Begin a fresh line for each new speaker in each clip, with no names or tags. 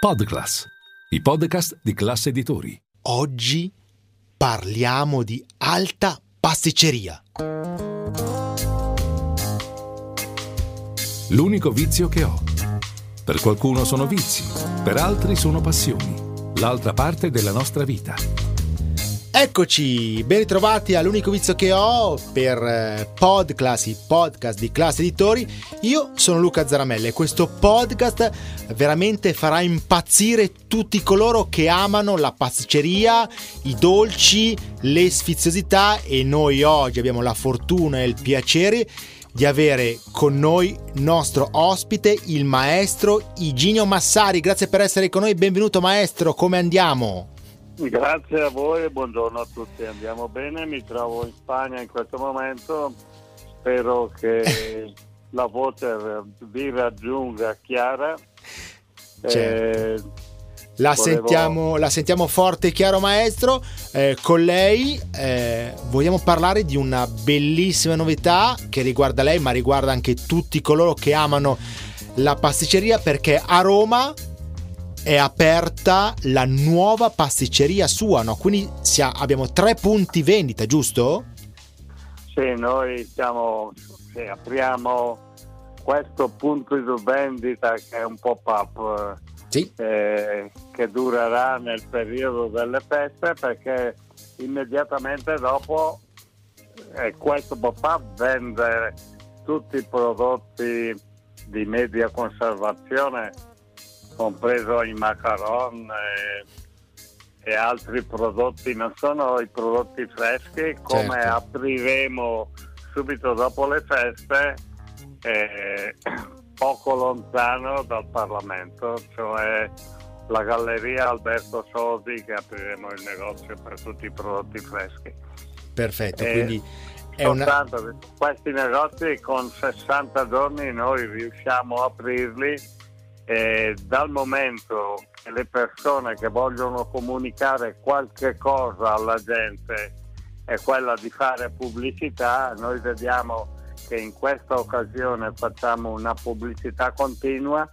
Podclass, i podcast di classe editori.
Oggi parliamo di alta pasticceria.
L'unico vizio che ho. Per qualcuno sono vizi, per altri sono passioni. L'altra parte della nostra vita.
Eccoci, ben ritrovati all'unico vizio che ho per eh, Podclass, i podcast di Classe Editori. Io sono Luca Zaramella e questo podcast veramente farà impazzire tutti coloro che amano la pasticceria, i dolci, le sfiziosità e noi oggi abbiamo la fortuna e il piacere di avere con noi nostro ospite, il maestro Iginio Massari. Grazie per essere con noi, benvenuto maestro, come andiamo?
Grazie a voi e buongiorno a tutti. Andiamo bene, mi trovo in Spagna in questo momento. Spero che la voce vi raggiunga chiara.
Certo. Eh, la, volevo... sentiamo, la, sentiamo, forte e chiaro, maestro. Eh, con lei eh, vogliamo parlare di una bellissima novità che riguarda lei, ma riguarda anche tutti coloro che amano la pasticceria perché a Roma è aperta la nuova pasticceria sua, no? Quindi ha, abbiamo tre punti vendita, giusto?
Sì, noi siamo, sì, apriamo questo punto di vendita che è un pop-up
sì.
eh, che durerà nel periodo delle feste perché immediatamente dopo eh, questo pop-up vende tutti i prodotti di media conservazione compreso i macaron e, e, altri prodotti, non sono i prodotti freschi, come certo. apriremo subito dopo le feste, eh, poco lontano dal Parlamento, cioè la galleria Alberto Sosi che apriremo il negozio per tutti i prodotti freschi.
Perfetto, e quindi è
una... questi negozi con 60 giorni noi riusciamo a aprirli e dal momento che le persone che vogliono comunicare qualche cosa alla gente è quella di fare pubblicità, noi vediamo che in questa occasione facciamo una pubblicità continua,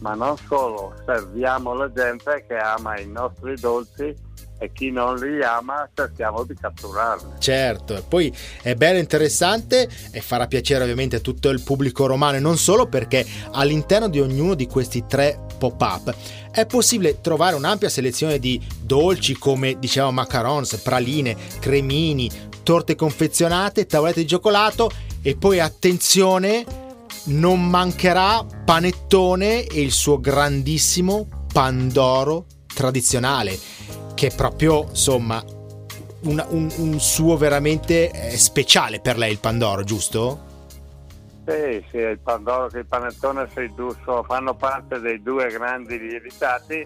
ma non solo, serviamo la gente che ama i nostri dolci e chi non li ama cerchiamo di catturarli.
Certo, e poi è bello interessante e farà piacere ovviamente a tutto il pubblico romano e non solo perché all'interno di ognuno di questi tre pop-up è possibile trovare un'ampia selezione di dolci come dicevamo macarons, praline, cremini, torte confezionate, tavolette di cioccolato e poi attenzione non mancherà panettone e il suo grandissimo pandoro tradizionale che è proprio insomma un, un, un suo veramente eh, speciale per lei il Pandoro, giusto?
Sì, sì, il Pandoro e il Panettone fanno parte dei due grandi lievitati.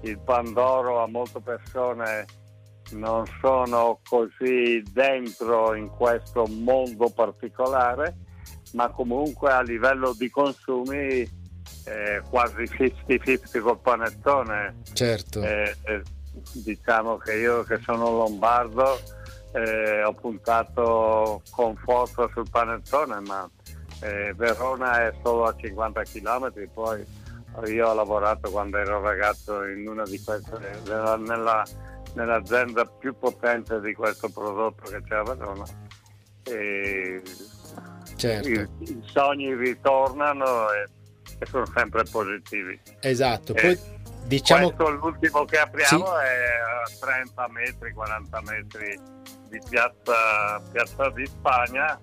Il Pandoro a molte persone non sono così dentro in questo mondo particolare, ma comunque a livello di consumi eh, quasi 50-50 col panettone.
Certo.
Eh, eh, diciamo che io che sono lombardo eh, ho puntato con forza sul panettone, ma eh, Verona è solo a 50 km, poi io ho lavorato quando ero ragazzo in una di queste, nella, nell'azienda più potente di questo prodotto che c'è a Verona. E
certo.
i, i, sogni ritornano e, e, sono sempre positivi.
Esatto. Poi Diciamo...
Questo l'ultimo che apriamo sì. è a 30 metri, 40 metri di piazza, piazza di Spagna,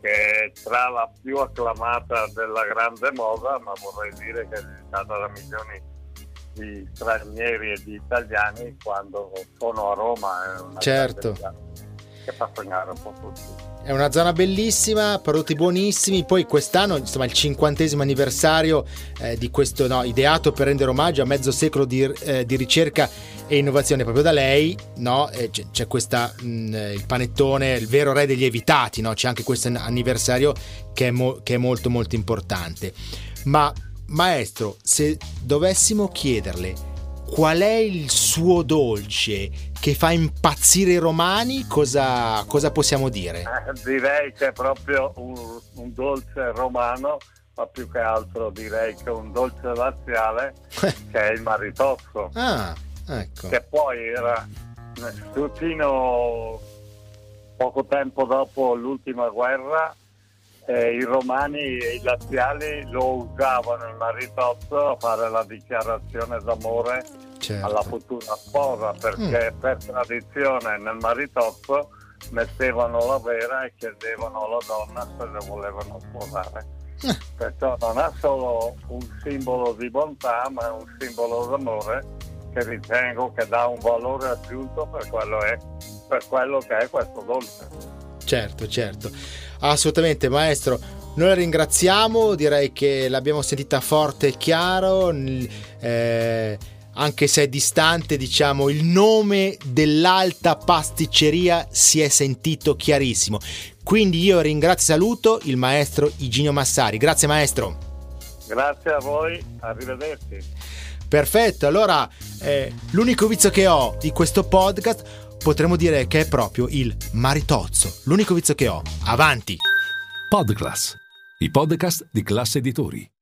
che è tra la più acclamata della grande moda, ma vorrei dire che è visitata da milioni di stranieri e di italiani quando sono a Roma.
certo.
Che fa sognare un po' tutti.
È una zona bellissima, prodotti buonissimi. Poi quest'anno, insomma, il cinquantesimo anniversario eh, di questo no, ideato per rendere omaggio a mezzo secolo di, eh, di ricerca e innovazione proprio da lei. No? C'è, c'è questa, mh, mm, il panettone, il vero re degli evitati. No? C'è anche questo anniversario che è, mo- che è molto, molto importante. Ma, maestro, se dovessimo chiederle qual è il suo dolce che fa impazzire i romani, cosa, cosa possiamo dire?
Eh, direi che è proprio un, un, dolce romano, ma più che altro direi che è un dolce laziale che è il maritozzo.
Ah, ecco.
Che poi era fino poco tempo dopo l'ultima guerra eh, i romani e i laziali lo usavano il maritozzo a fare la dichiarazione d'amore certo. alla futura sposa perché mm. per tradizione nel maritozzo mettevano la vera e chiedevano alla donna se le volevano sposare. Eh. Perciò non è solo un simbolo di bontà ma è un simbolo d'amore che ritengo che dà un valore aggiunto per quello, è, per quello che è questo dolce.
Certo, certo. Assolutamente, maestro. Noi la ringraziamo, direi che l'abbiamo sentita forte e chiaro. Eh, anche se è distante, diciamo, il nome dell'alta pasticceria si è sentito chiarissimo. Quindi io ringrazio e saluto il maestro Iginio Massari. Grazie maestro.
Grazie a voi, arrivederci.
Perfetto, allora eh, l'unico vizio che ho di questo podcast potremmo dire che è proprio il maritozzo. L'unico vizio che ho. Avanti!
Podclass, i podcast di classe editori.